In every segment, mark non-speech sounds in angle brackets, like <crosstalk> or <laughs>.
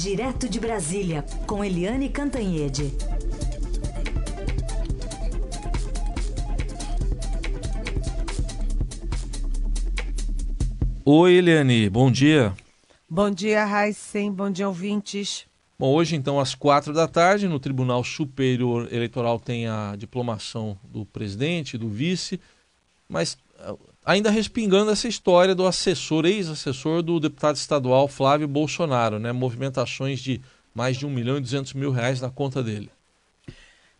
Direto de Brasília, com Eliane Cantanhede. Oi, Eliane, bom dia. Bom dia, Raíssen, bom dia, ouvintes. Bom, hoje, então, às quatro da tarde, no Tribunal Superior Eleitoral tem a diplomação do presidente, do vice, mas ainda respingando essa história do assessor, ex-assessor do deputado estadual Flávio Bolsonaro, né? Movimentações de mais de 1 milhão e 200 mil reais na conta dele.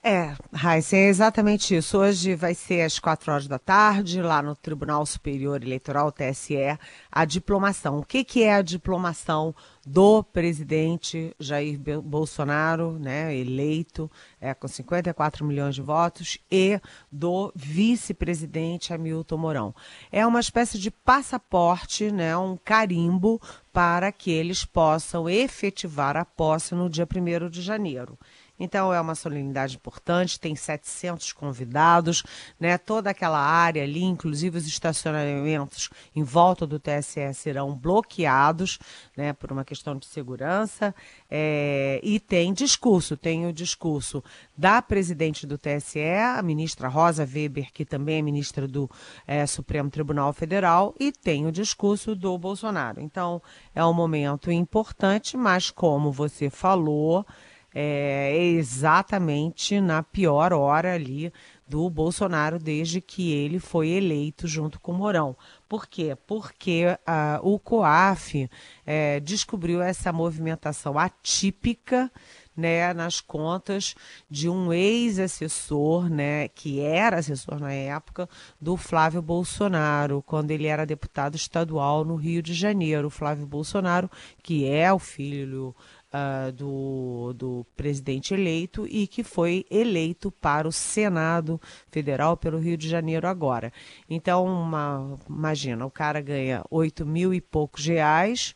É, Raíssa, é exatamente isso. Hoje vai ser às quatro horas da tarde, lá no Tribunal Superior Eleitoral, TSE, a diplomação. O que, que é a diplomação do presidente Jair Bolsonaro, né, eleito é, com 54 milhões de votos, e do vice-presidente Hamilton Mourão? É uma espécie de passaporte, né, um carimbo para que eles possam efetivar a posse no dia 1 de janeiro. Então é uma solenidade importante, tem 700 convidados, né? Toda aquela área ali, inclusive os estacionamentos em volta do TSE serão bloqueados, né? Por uma questão de segurança. É... e tem discurso, tem o discurso da presidente do TSE, a ministra Rosa Weber, que também é ministra do é, Supremo Tribunal Federal, e tem o discurso do Bolsonaro. Então é um momento importante, mas como você falou é, exatamente na pior hora ali do Bolsonaro desde que ele foi eleito junto com Mourão. Por quê? Porque uh, o COAF é, descobriu essa movimentação atípica né, nas contas de um ex-assessor, né, que era assessor na época, do Flávio Bolsonaro, quando ele era deputado estadual no Rio de Janeiro. O Flávio Bolsonaro, que é o filho uh, do, do presidente eleito e que foi eleito para o Senado Federal pelo Rio de Janeiro agora. Então, uma, imagina, o cara ganha 8 mil e poucos reais.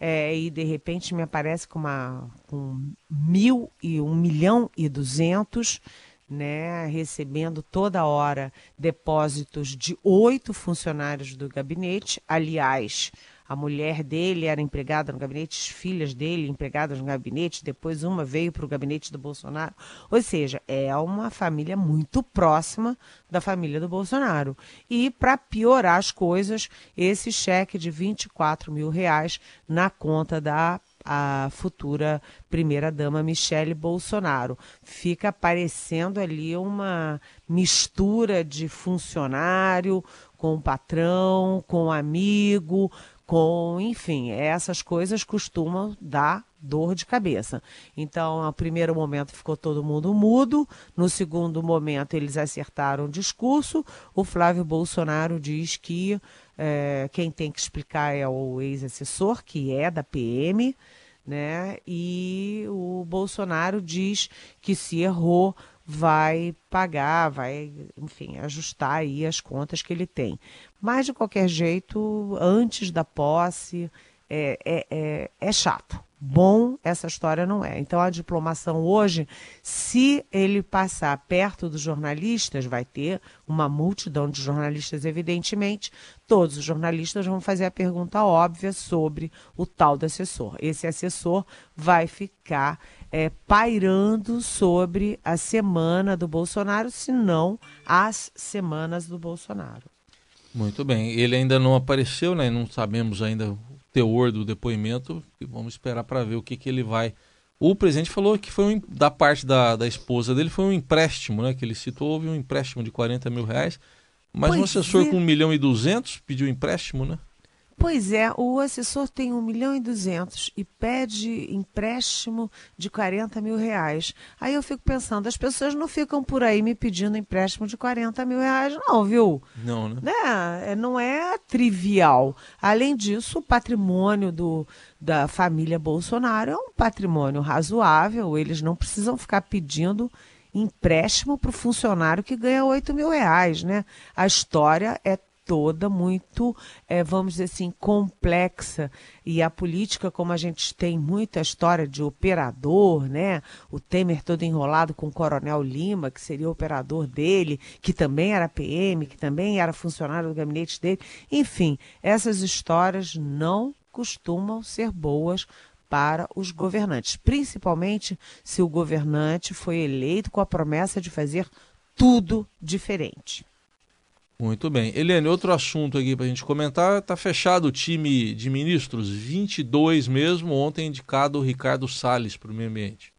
É, e de repente me aparece com, uma, com mil e um milhão e duzentos, né, recebendo toda hora depósitos de oito funcionários do gabinete. Aliás, a mulher dele era empregada no gabinete, as filhas dele empregadas no gabinete, depois uma veio para o gabinete do Bolsonaro. Ou seja, é uma família muito próxima da família do Bolsonaro. E, para piorar as coisas, esse cheque de 24 mil reais na conta da a futura primeira-dama Michele Bolsonaro. Fica parecendo ali uma mistura de funcionário com patrão, com amigo, com, enfim, essas coisas costumam dar dor de cabeça. Então, no primeiro momento ficou todo mundo mudo, no segundo momento eles acertaram o discurso. O Flávio Bolsonaro diz que é, quem tem que explicar é o ex-assessor, que é da PM, né? E o Bolsonaro diz que se errou vai pagar, vai, enfim, ajustar aí as contas que ele tem. Mas, de qualquer jeito, antes da posse, é, é, é, é chato. Bom, essa história não é. Então, a diplomação hoje, se ele passar perto dos jornalistas, vai ter uma multidão de jornalistas, evidentemente. Todos os jornalistas vão fazer a pergunta óbvia sobre o tal do assessor. Esse assessor vai ficar é, pairando sobre a semana do Bolsonaro, se não as semanas do Bolsonaro. Muito bem. Ele ainda não apareceu, né? Não sabemos ainda o teor do depoimento. Vamos esperar para ver o que, que ele vai. O presidente falou que foi um, da parte da, da esposa dele foi um empréstimo, né? Que ele citou, houve um empréstimo de 40 mil reais. Mas pois um assessor é. com 1 milhão e 200 pediu empréstimo, né? Pois é, o assessor tem 1 milhão e 200 e pede empréstimo de 40 mil reais. Aí eu fico pensando, as pessoas não ficam por aí me pedindo empréstimo de 40 mil reais, não, viu? Não, né? né? Não é trivial. Além disso, o patrimônio do, da família Bolsonaro é um patrimônio razoável, eles não precisam ficar pedindo empréstimo para o funcionário que ganha 8 mil reais, né? A história é toda muito, é, vamos dizer assim, complexa. E a política, como a gente tem muita história de operador, né? O Temer todo enrolado com o Coronel Lima, que seria o operador dele, que também era PM, que também era funcionário do gabinete dele. Enfim, essas histórias não costumam ser boas para os governantes, principalmente se o governante foi eleito com a promessa de fazer tudo diferente. Muito bem. Eliane, outro assunto aqui para a gente comentar. Está fechado o time de ministros, 22 mesmo. Ontem indicado o Ricardo Salles para o meio ambiente.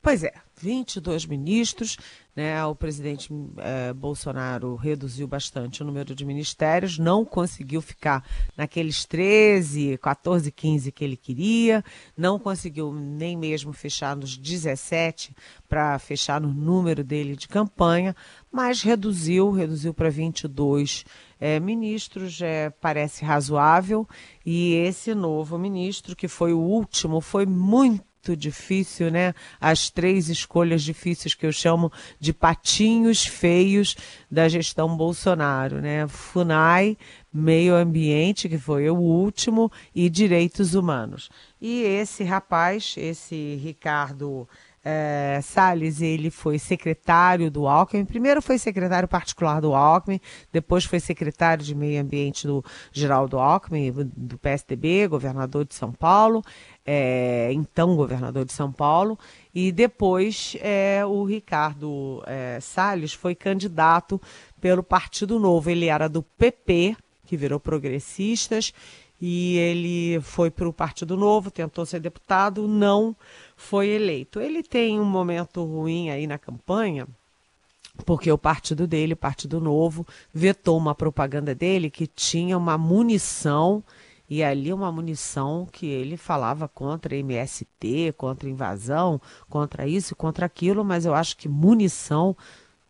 Pois é, 22 ministros. Né? O presidente eh, Bolsonaro reduziu bastante o número de ministérios, não conseguiu ficar naqueles 13, 14, 15 que ele queria, não conseguiu nem mesmo fechar nos 17 para fechar no número dele de campanha, mas reduziu, reduziu para 22 é, ministros, é, parece razoável, e esse novo ministro, que foi o último, foi muito muito difícil, né? As três escolhas difíceis que eu chamo de patinhos feios da gestão Bolsonaro, né? FUNAI, Meio Ambiente, que foi o último, e Direitos Humanos. E esse rapaz, esse Ricardo é, Salles, ele foi secretário do Alckmin. Primeiro foi secretário particular do Alckmin, depois foi secretário de Meio Ambiente do Geraldo Alckmin, do PSDB, governador de São Paulo, é, então governador de São Paulo, e depois é, o Ricardo é, Salles foi candidato pelo Partido Novo. Ele era do PP, que virou progressistas, e ele foi para o Partido Novo, tentou ser deputado, não foi eleito. Ele tem um momento ruim aí na campanha, porque o partido dele, o Partido Novo, vetou uma propaganda dele que tinha uma munição e ali uma munição que ele falava contra MST, contra invasão, contra isso, contra aquilo, mas eu acho que munição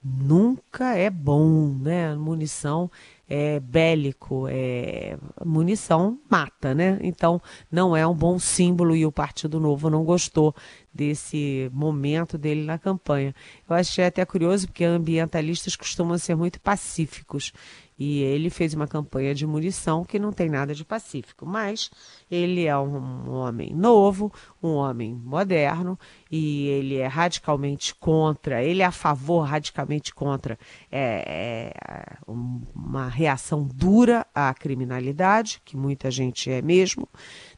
nunca é bom, né? Munição é bélico, é munição mata, né? Então não é um bom símbolo e o Partido Novo não gostou desse momento dele na campanha. Eu achei até curioso porque ambientalistas costumam ser muito pacíficos e ele fez uma campanha de munição que não tem nada de pacífico, mas ele é um homem novo, um homem moderno e ele é radicalmente contra, ele é a favor, radicalmente contra é, é, uma reação dura à criminalidade, que muita gente é mesmo,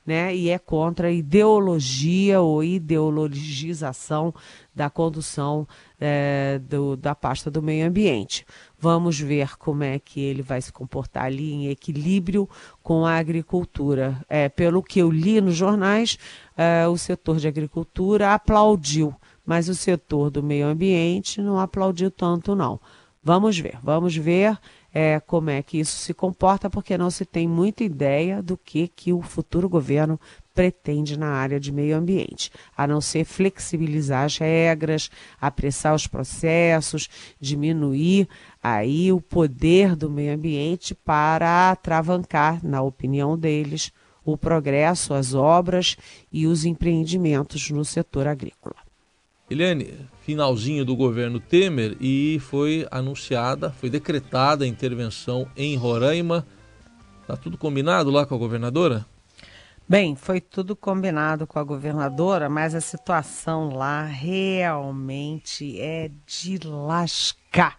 né? E é contra a ideologia ou ideologização da condução é, do, da pasta do meio ambiente. Vamos ver como é que ele vai se comportar ali em equilíbrio com a agricultura. É, pelo que eu li nos jornais, é, o setor de agricultura aplaudiu, mas o setor do meio ambiente não aplaudiu tanto, não. Vamos ver, vamos ver é, como é que isso se comporta, porque não se tem muita ideia do que, que o futuro governo pretende na área de meio ambiente, a não ser flexibilizar as regras, apressar os processos, diminuir aí o poder do meio ambiente para atravancar, na opinião deles, o progresso, as obras e os empreendimentos no setor agrícola. Eliane, finalzinho do governo Temer e foi anunciada, foi decretada a intervenção em Roraima. Tá tudo combinado lá com a governadora? Bem, foi tudo combinado com a governadora, mas a situação lá realmente é de lascar,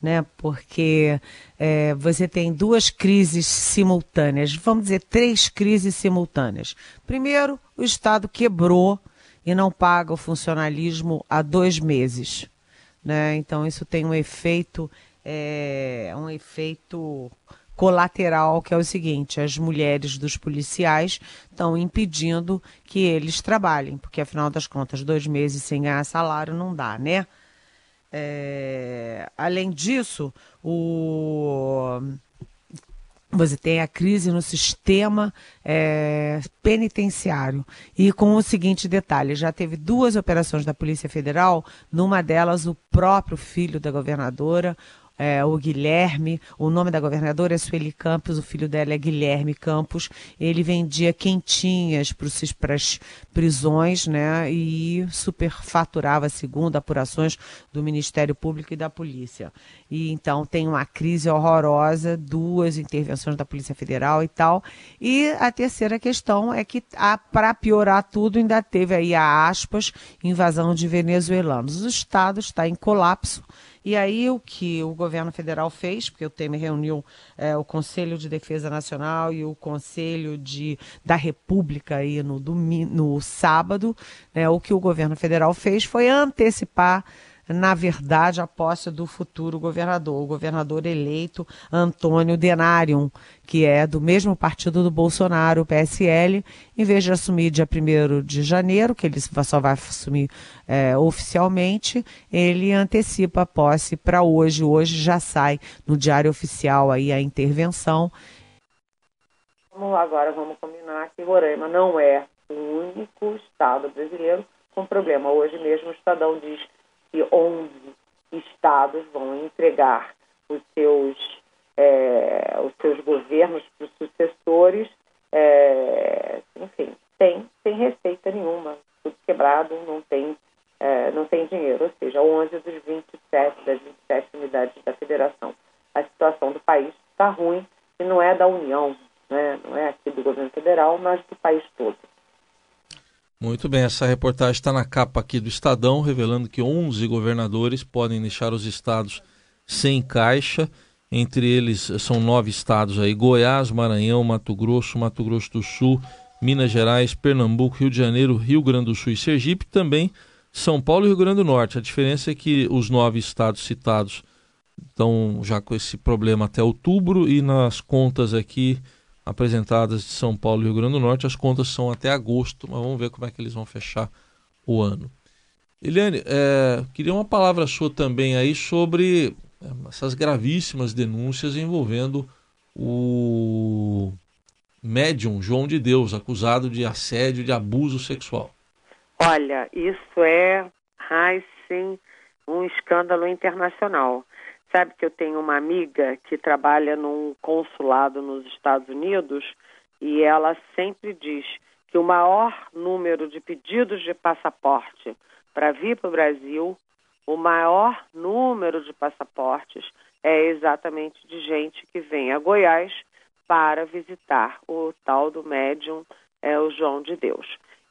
né? Porque é, você tem duas crises simultâneas, vamos dizer três crises simultâneas. Primeiro, o Estado quebrou e não paga o funcionalismo há dois meses. Né? Então isso tem um efeito, é, um efeito colateral que é o seguinte: as mulheres dos policiais estão impedindo que eles trabalhem, porque afinal das contas, dois meses sem ganhar salário não dá, né? É, além disso, o você tem a crise no sistema é, penitenciário. E com o seguinte detalhe: já teve duas operações da Polícia Federal, numa delas o próprio filho da governadora, é, o Guilherme, o nome da governadora é Sueli Campos, o filho dela é Guilherme Campos. Ele vendia quentinhas para as prisões, né? E superfaturava, segundo apurações do Ministério Público e da Polícia. E então tem uma crise horrorosa, duas intervenções da Polícia Federal e tal. E a terceira questão é que, para piorar tudo, ainda teve aí a aspas invasão de venezuelanos. O Estado está em colapso E aí o que o governo federal fez, porque o Temer reuniu é, o Conselho de Defesa Nacional e o Conselho de, da República aí no, domingo, no sábado, né, o que o governo federal fez foi antecipar na verdade, a posse do futuro governador, o governador eleito Antônio Denarium, que é do mesmo partido do Bolsonaro, o PSL, em vez de assumir dia 1 de janeiro, que ele só vai assumir é, oficialmente, ele antecipa a posse para hoje. Hoje já sai no Diário Oficial aí a intervenção. Agora vamos combinar que Roraima não é o único estado brasileiro com problema. Hoje mesmo o Estadão diz que 11 estados vão entregar os seus, é, os seus governos para os sucessores, é, enfim, sem, sem receita nenhuma, tudo quebrado, não tem, é, não tem dinheiro, ou seja, 11 dos 27, das 27 unidades da federação. A situação do país está ruim e não é da União, né? não é aqui do governo federal, mas do país todo. Muito bem, essa reportagem está na capa aqui do Estadão, revelando que 11 governadores podem deixar os estados sem caixa. Entre eles são nove estados aí: Goiás, Maranhão, Mato Grosso, Mato Grosso do Sul, Minas Gerais, Pernambuco, Rio de Janeiro, Rio Grande do Sul e Sergipe, também São Paulo e Rio Grande do Norte. A diferença é que os nove estados citados estão já com esse problema até outubro e nas contas aqui apresentadas de São Paulo e Rio Grande do Norte. As contas são até agosto, mas vamos ver como é que eles vão fechar o ano. Eliane, é, queria uma palavra sua também aí sobre é, essas gravíssimas denúncias envolvendo o médium João de Deus, acusado de assédio, de abuso sexual. Olha, isso é, sim, um escândalo internacional. Sabe que eu tenho uma amiga que trabalha num consulado nos Estados Unidos e ela sempre diz que o maior número de pedidos de passaporte para vir para o Brasil, o maior número de passaportes é exatamente de gente que vem a Goiás para visitar o tal do médium, é o João de Deus,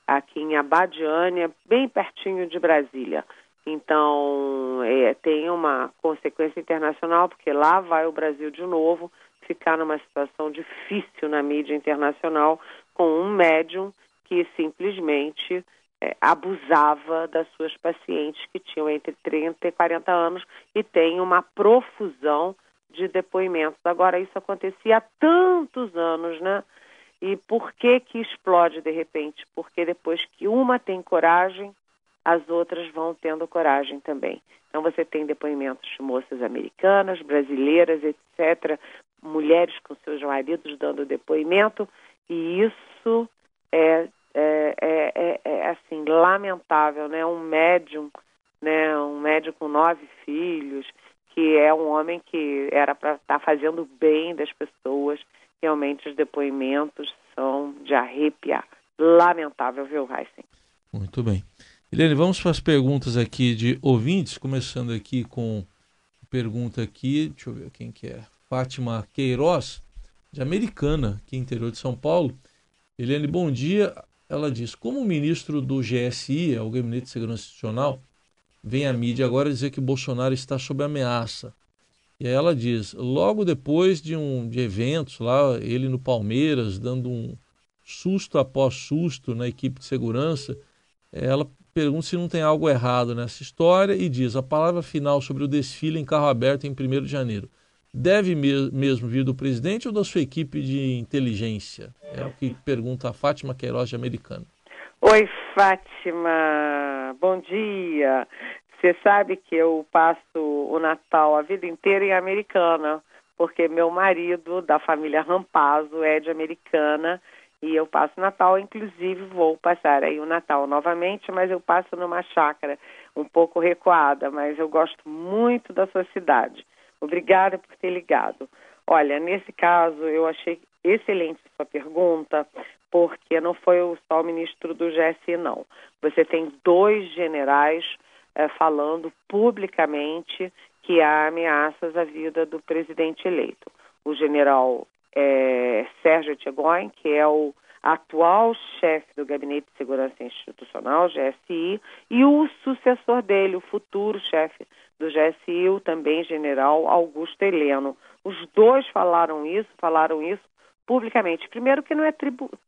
aqui em Abadiânia, bem pertinho de Brasília. Então, é, tem uma consequência internacional, porque lá vai o Brasil de novo ficar numa situação difícil na mídia internacional com um médium que simplesmente é, abusava das suas pacientes que tinham entre 30 e 40 anos e tem uma profusão de depoimentos. Agora, isso acontecia há tantos anos, né? E por que que explode de repente? Porque depois que uma tem coragem, as outras vão tendo coragem também. Então você tem depoimentos de moças americanas, brasileiras, etc., mulheres com seus maridos dando depoimento, e isso é, é, é, é, é assim lamentável, né? Um médium, né? Um médium com nove filhos, que é um homem que era para estar tá fazendo bem das pessoas. Realmente os depoimentos são de arrepiar. Lamentável, viu, Heisen? Muito bem. Helene, vamos para as perguntas aqui de ouvintes, começando aqui com pergunta aqui, deixa eu ver quem que é, Fátima Queiroz, de Americana, aqui interior de São Paulo. Helene, bom dia. Ela diz, como o ministro do GSI, é o Gabinete de Segurança Institucional, vem à mídia agora dizer que Bolsonaro está sob ameaça. E aí ela diz, logo depois de um de eventos lá, ele no Palmeiras, dando um susto após susto na equipe de segurança, ela pergunta se não tem algo errado nessa história e diz: a palavra final sobre o desfile em carro aberto em 1 de janeiro deve mesmo vir do presidente ou da sua equipe de inteligência? É o que pergunta a Fátima Queiroz de Americana. Oi, Fátima. Bom dia. Você sabe que eu passo o Natal a vida inteira em Americana, porque meu marido, da família Rampazzo, é de Americana e eu passo Natal, inclusive vou passar aí o Natal novamente, mas eu passo numa chácara um pouco recuada, mas eu gosto muito da sua cidade. Obrigada por ter ligado. Olha, nesse caso eu achei excelente a sua pergunta, porque não foi só o ministro do GSI, não. Você tem dois generais eh, falando publicamente que há ameaças à vida do presidente eleito. O general é, Sérgio Tchegoin, que é o atual chefe do Gabinete de Segurança Institucional, GSI, e o sucessor dele, o futuro chefe do GSI, o também general Augusto Heleno. Os dois falaram isso, falaram isso publicamente. Primeiro que não é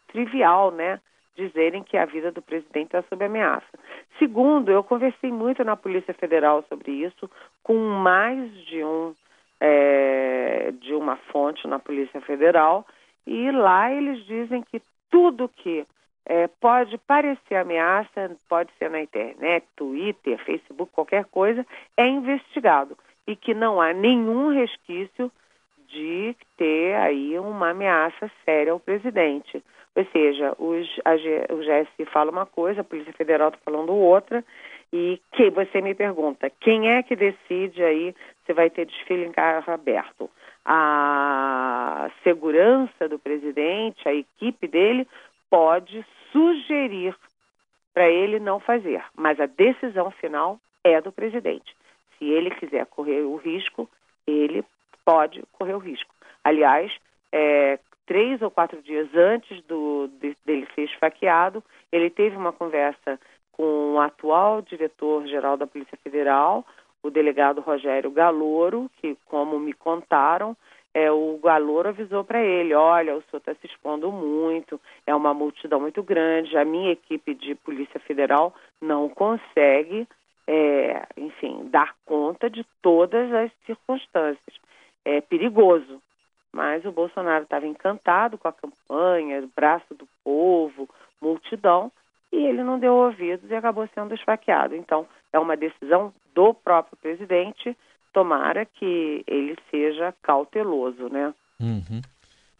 trivial, né? Dizerem que a vida do presidente está sob ameaça. Segundo, eu conversei muito na Polícia Federal sobre isso, com mais de um é, de uma fonte na Polícia Federal, e lá eles dizem que tudo que é, pode parecer ameaça, pode ser na internet, Twitter, Facebook, qualquer coisa, é investigado e que não há nenhum resquício de ter aí uma ameaça séria ao presidente. Ou seja, os, a, o GSI fala uma coisa, a Polícia Federal está falando outra, e que você me pergunta, quem é que decide aí se vai ter desfile em carro aberto? A segurança do presidente, a equipe dele, pode sugerir para ele não fazer, mas a decisão final é do presidente. Se ele quiser correr o risco, ele pode correr o risco. Aliás, é, três ou quatro dias antes do, de, dele ser esfaqueado, ele teve uma conversa com o atual diretor-geral da Polícia Federal, o delegado Rogério Galouro, que, como me contaram, é, o Galouro avisou para ele: olha, o senhor está se expondo muito, é uma multidão muito grande, a minha equipe de Polícia Federal não consegue, é, enfim, dar conta de todas as circunstâncias é, perigoso. Mas o Bolsonaro estava encantado com a campanha, braço do povo, multidão, e ele não deu ouvidos e acabou sendo esfaqueado. Então, é uma decisão do próprio presidente. Tomara que ele seja cauteloso, né? Uhum.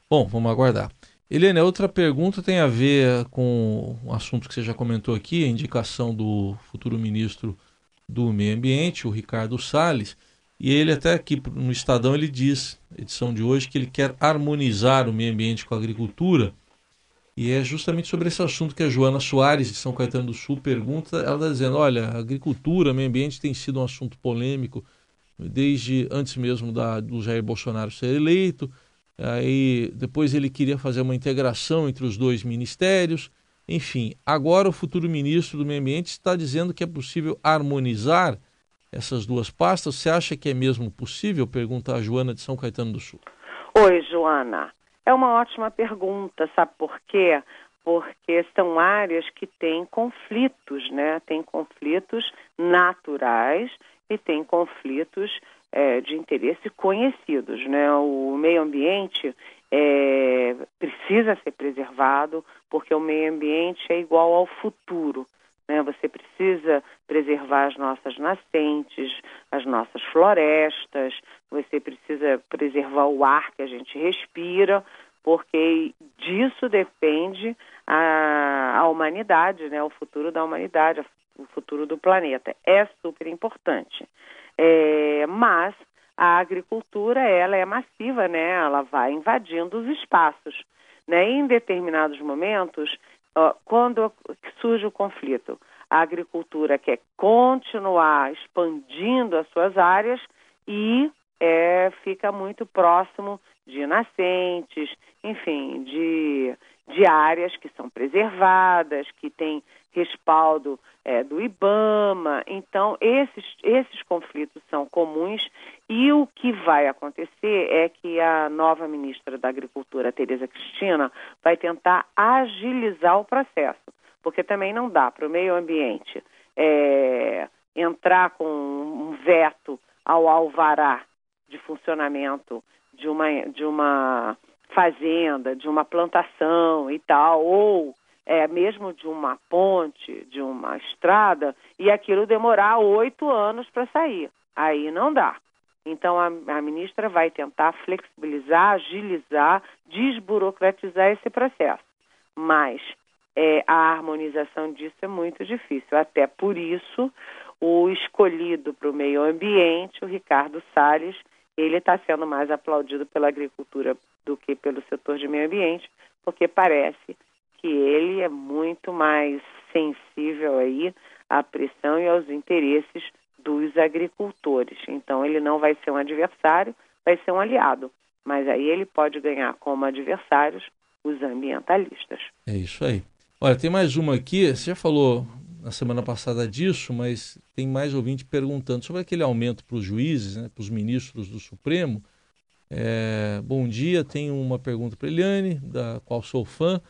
Bom, vamos aguardar. Helena, outra pergunta tem a ver com o assunto que você já comentou aqui, a indicação do futuro ministro do Meio Ambiente, o Ricardo Salles. E ele até aqui no Estadão ele diz, edição de hoje, que ele quer harmonizar o meio ambiente com a agricultura. E é justamente sobre esse assunto que a Joana Soares, de São Caetano do Sul, pergunta. Ela está dizendo: olha, agricultura, meio ambiente tem sido um assunto polêmico desde antes mesmo da, do Jair Bolsonaro ser eleito. Aí depois ele queria fazer uma integração entre os dois ministérios. Enfim, agora o futuro ministro do Meio Ambiente está dizendo que é possível harmonizar essas duas pastas? Você acha que é mesmo possível? Pergunta a Joana de São Caetano do Sul. Oi, Joana. É uma ótima pergunta, sabe por quê? Porque são áreas que têm conflitos, né? Tem conflitos naturais e tem conflitos é, de interesse conhecidos, né? O meio ambiente é, precisa ser preservado porque o meio ambiente é igual ao futuro. Né? Você precisa preservar as nossas nascentes, as nossas florestas, você precisa preservar o ar que a gente respira, porque disso depende a, a humanidade, né? o futuro da humanidade, o futuro do planeta. É super importante. É, mas a agricultura ela é massiva, né? Ela vai invadindo os espaços, né? Em determinados momentos quando surge o conflito, a agricultura quer continuar expandindo as suas áreas e é, fica muito próximo de nascentes, enfim, de, de áreas que são preservadas, que têm respaldo é, do IBAMA. Então, esses, esses conflitos são comuns e o que vai acontecer é que a nova ministra da Agricultura, Tereza Cristina, vai tentar agilizar o processo, porque também não dá para o meio ambiente é, entrar com um veto ao alvará de funcionamento de uma, de uma fazenda, de uma plantação e tal, ou é, mesmo de uma ponte, de uma estrada, e aquilo demorar oito anos para sair. Aí não dá. Então a, a, ministra vai tentar flexibilizar, agilizar, desburocratizar esse processo. Mas é, a harmonização disso é muito difícil. Até por isso, o escolhido para o meio ambiente, o Ricardo Salles, ele está sendo mais aplaudido pela agricultura do que pelo setor de meio ambiente, porque parece que ele é muito mais sensível aí à pressão e aos interesses dos agricultores. Então ele não vai ser um adversário, vai ser um aliado. Mas aí ele pode ganhar como adversários os ambientalistas. É isso aí. Olha, tem mais uma aqui, você já falou na semana passada disso, mas tem mais ouvinte perguntando sobre aquele aumento para os juízes, né, para os ministros do Supremo. É, bom dia, tenho uma pergunta para Eliane, da qual sou fã.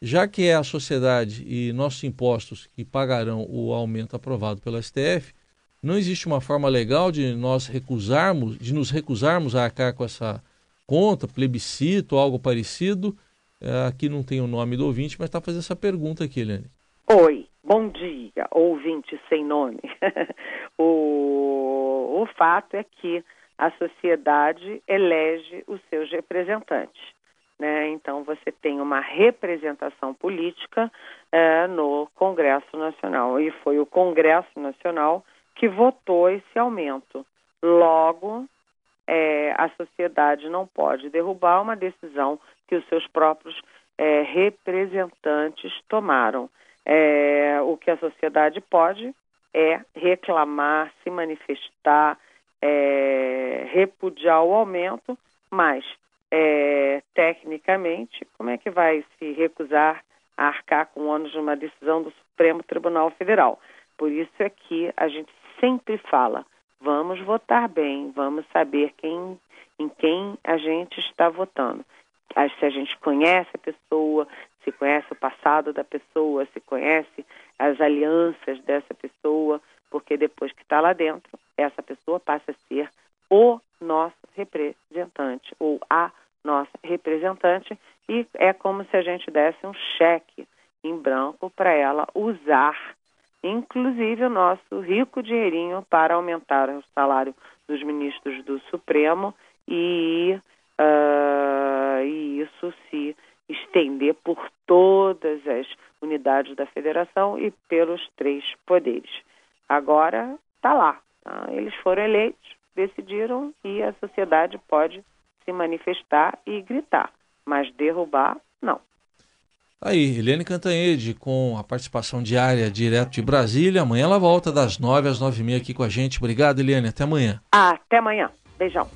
Já que é a sociedade e nossos impostos que pagarão o aumento aprovado pelo STF, não existe uma forma legal de nós recusarmos, de nos recusarmos a arcar com essa conta, plebiscito, algo parecido. É, aqui não tem o nome do ouvinte, mas está fazendo essa pergunta aqui, Eliane. Oi, bom dia, ouvinte sem nome. <laughs> o, o fato é que a sociedade elege os seus representantes. Né? Então, você tem uma representação política é, no Congresso Nacional. E foi o Congresso Nacional que votou esse aumento. Logo, é, a sociedade não pode derrubar uma decisão que os seus próprios é, representantes tomaram. É, o que a sociedade pode é reclamar, se manifestar, é, repudiar o aumento, mas é, tecnicamente, como é que vai se recusar a arcar com o ônus de uma decisão do Supremo Tribunal Federal? Por isso é que a gente sempre fala, vamos votar bem, vamos saber quem, em quem a gente está votando. Se a gente conhece a pessoa, se conhece o passado da pessoa, se conhece as alianças dessa pessoa, porque depois que está lá dentro, essa pessoa passa a ser o nosso representante ou a nossa representante e é como se a gente desse um cheque em branco para ela usar, inclusive o nosso rico dinheirinho para aumentar o salário dos ministros do Supremo e, uh, e isso se estender por todas as unidades da federação e pelos três poderes. Agora está lá, tá? eles foram eleitos, decidiram e a sociedade pode se manifestar e gritar, mas derrubar, não. Aí, Helene Cantanhede, com a participação diária direto de Brasília. Amanhã ela volta das nove às nove e meia aqui com a gente. Obrigado, Helene. Até amanhã. Até amanhã. Beijão.